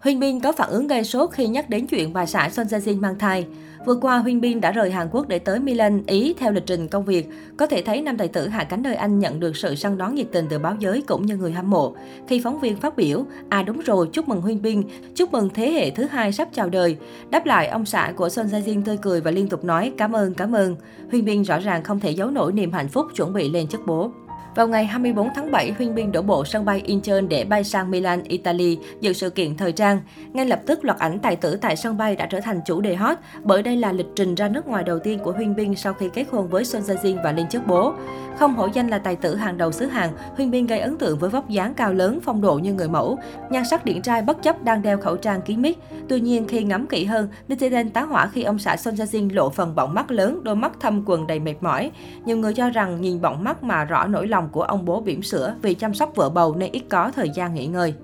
Huyên Bin có phản ứng gây sốt khi nhắc đến chuyện bà xã Son Jae Jin mang thai. Vừa qua, Huyên Bin đã rời Hàn Quốc để tới Milan, Ý theo lịch trình công việc. Có thể thấy nam tài tử hạ cánh nơi Anh nhận được sự săn đón nhiệt tình từ báo giới cũng như người hâm mộ. Khi phóng viên phát biểu, à đúng rồi, chúc mừng Huyên Bin, chúc mừng thế hệ thứ hai sắp chào đời. Đáp lại, ông xã của Son Jae Jin tươi cười và liên tục nói cảm ơn, cảm ơn. Huyên Bin rõ ràng không thể giấu nổi niềm hạnh phúc chuẩn bị lên chức bố. Vào ngày 24 tháng 7, Huyên Bin đổ bộ sân bay Incheon để bay sang Milan, Italy, dự sự kiện thời trang. Ngay lập tức, loạt ảnh tài tử tại sân bay đã trở thành chủ đề hot, bởi đây là lịch trình ra nước ngoài đầu tiên của Huyên Bin sau khi kết hôn với Son Jae Jin và lên chức bố. Không hổ danh là tài tử hàng đầu xứ Hàn, Huyên Bin gây ấn tượng với vóc dáng cao lớn, phong độ như người mẫu, nhan sắc điển trai bất chấp đang đeo khẩu trang kín mít. Tuy nhiên, khi ngắm kỹ hơn, netizen tá hỏa khi ông xã Son Jae Jin lộ phần bọng mắt lớn, đôi mắt thâm quần đầy mệt mỏi. Nhiều người cho rằng nhìn bọng mắt mà rõ nỗi lòng của ông bố bỉm sữa vì chăm sóc vợ bầu nên ít có thời gian nghỉ ngơi.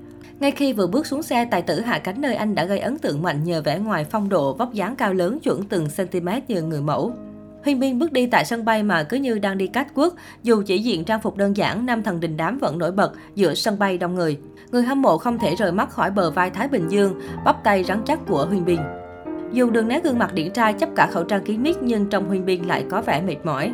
Ngay khi vừa bước xuống xe, tài tử hạ cánh nơi anh đã gây ấn tượng mạnh nhờ vẻ ngoài phong độ, vóc dáng cao lớn chuẩn từng cm như người mẫu. Huyên Bin bước đi tại sân bay mà cứ như đang đi cát quốc, dù chỉ diện trang phục đơn giản, nam thần đình đám vẫn nổi bật giữa sân bay đông người. Người hâm mộ không thể rời mắt khỏi bờ vai Thái Bình Dương, bắp tay rắn chắc của Huyên Bin. Dù đường nét gương mặt điển trai chấp cả khẩu trang kín mít nhưng trong Huyên Bin lại có vẻ mệt mỏi.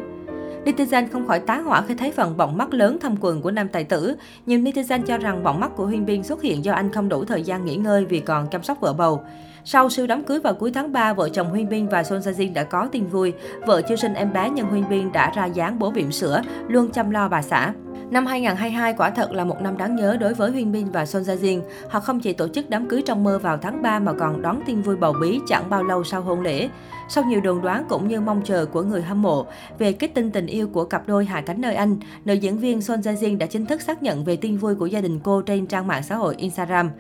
Netizen không khỏi tá hỏa khi thấy phần bọng mắt lớn thâm quần của nam tài tử. Nhiều netizen cho rằng bọng mắt của Huyên Bin xuất hiện do anh không đủ thời gian nghỉ ngơi vì còn chăm sóc vợ bầu. Sau siêu đám cưới vào cuối tháng 3, vợ chồng Huyên Bin và Son Sa Jin đã có tin vui. Vợ chưa sinh em bé nhưng Huyên Bin đã ra dáng bố bỉm sữa, luôn chăm lo bà xã. Năm 2022 quả thật là một năm đáng nhớ đối với Huyên Minh và Son Jae Jin. Họ không chỉ tổ chức đám cưới trong mơ vào tháng 3 mà còn đón tin vui bầu bí chẳng bao lâu sau hôn lễ. Sau nhiều đồn đoán cũng như mong chờ của người hâm mộ về kết tinh tình yêu của cặp đôi hạ cánh nơi Anh, nữ diễn viên Son Jae Jin đã chính thức xác nhận về tin vui của gia đình cô trên trang mạng xã hội Instagram.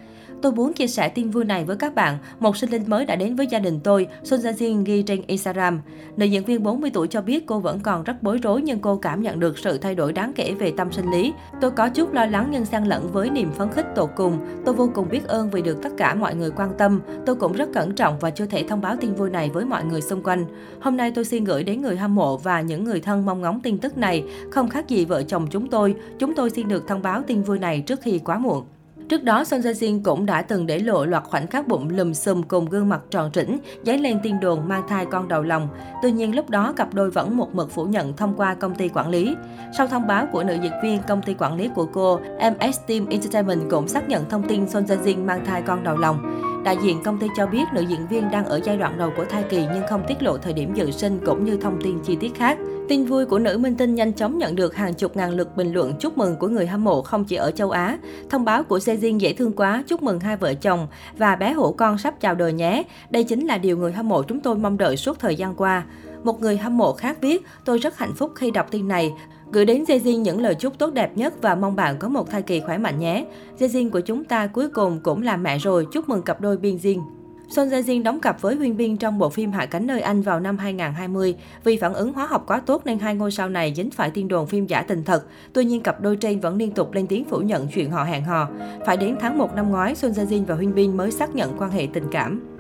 Tôi muốn chia sẻ tin vui này với các bạn. Một sinh linh mới đã đến với gia đình tôi, Sun Jin ghi trên Instagram. Nữ diễn viên 40 tuổi cho biết cô vẫn còn rất bối rối nhưng cô cảm nhận được sự thay đổi đáng kể về tâm sinh lý. Tôi có chút lo lắng nhưng xen lẫn với niềm phấn khích tột cùng. Tôi vô cùng biết ơn vì được tất cả mọi người quan tâm. Tôi cũng rất cẩn trọng và chưa thể thông báo tin vui này với mọi người xung quanh. Hôm nay tôi xin gửi đến người hâm mộ và những người thân mong ngóng tin tức này. Không khác gì vợ chồng chúng tôi. Chúng tôi xin được thông báo tin vui này trước khi quá muộn. Trước đó, Son Jae Jin cũng đã từng để lộ loạt khoảnh khắc bụng lùm xùm cùng gương mặt tròn trĩnh, dấy lên tin đồn mang thai con đầu lòng. Tuy nhiên, lúc đó cặp đôi vẫn một mực phủ nhận thông qua công ty quản lý. Sau thông báo của nữ diễn viên, công ty quản lý của cô, MS Team Entertainment cũng xác nhận thông tin Son Jae Jin mang thai con đầu lòng. Đại diện công ty cho biết nữ diễn viên đang ở giai đoạn đầu của thai kỳ nhưng không tiết lộ thời điểm dự sinh cũng như thông tin chi tiết khác. Tin vui của nữ minh tinh nhanh chóng nhận được hàng chục ngàn lượt bình luận chúc mừng của người hâm mộ không chỉ ở châu Á. Thông báo của Sejin dễ thương quá, chúc mừng hai vợ chồng và bé hổ con sắp chào đời nhé. Đây chính là điều người hâm mộ chúng tôi mong đợi suốt thời gian qua. Một người hâm mộ khác viết, tôi rất hạnh phúc khi đọc tin này. Gửi đến Jejin những lời chúc tốt đẹp nhất và mong bạn có một thai kỳ khỏe mạnh nhé. Jejin của chúng ta cuối cùng cũng là mẹ rồi, chúc mừng cặp đôi Biên Jin. Son Jae Jin đóng cặp với Huyên Bin trong bộ phim Hạ cánh nơi Anh vào năm 2020. Vì phản ứng hóa học quá tốt nên hai ngôi sao này dính phải tin đồn phim giả tình thật. Tuy nhiên cặp đôi trên vẫn liên tục lên tiếng phủ nhận chuyện họ hẹn hò. Phải đến tháng 1 năm ngoái, Son Jae Jin và Huyên Bin mới xác nhận quan hệ tình cảm.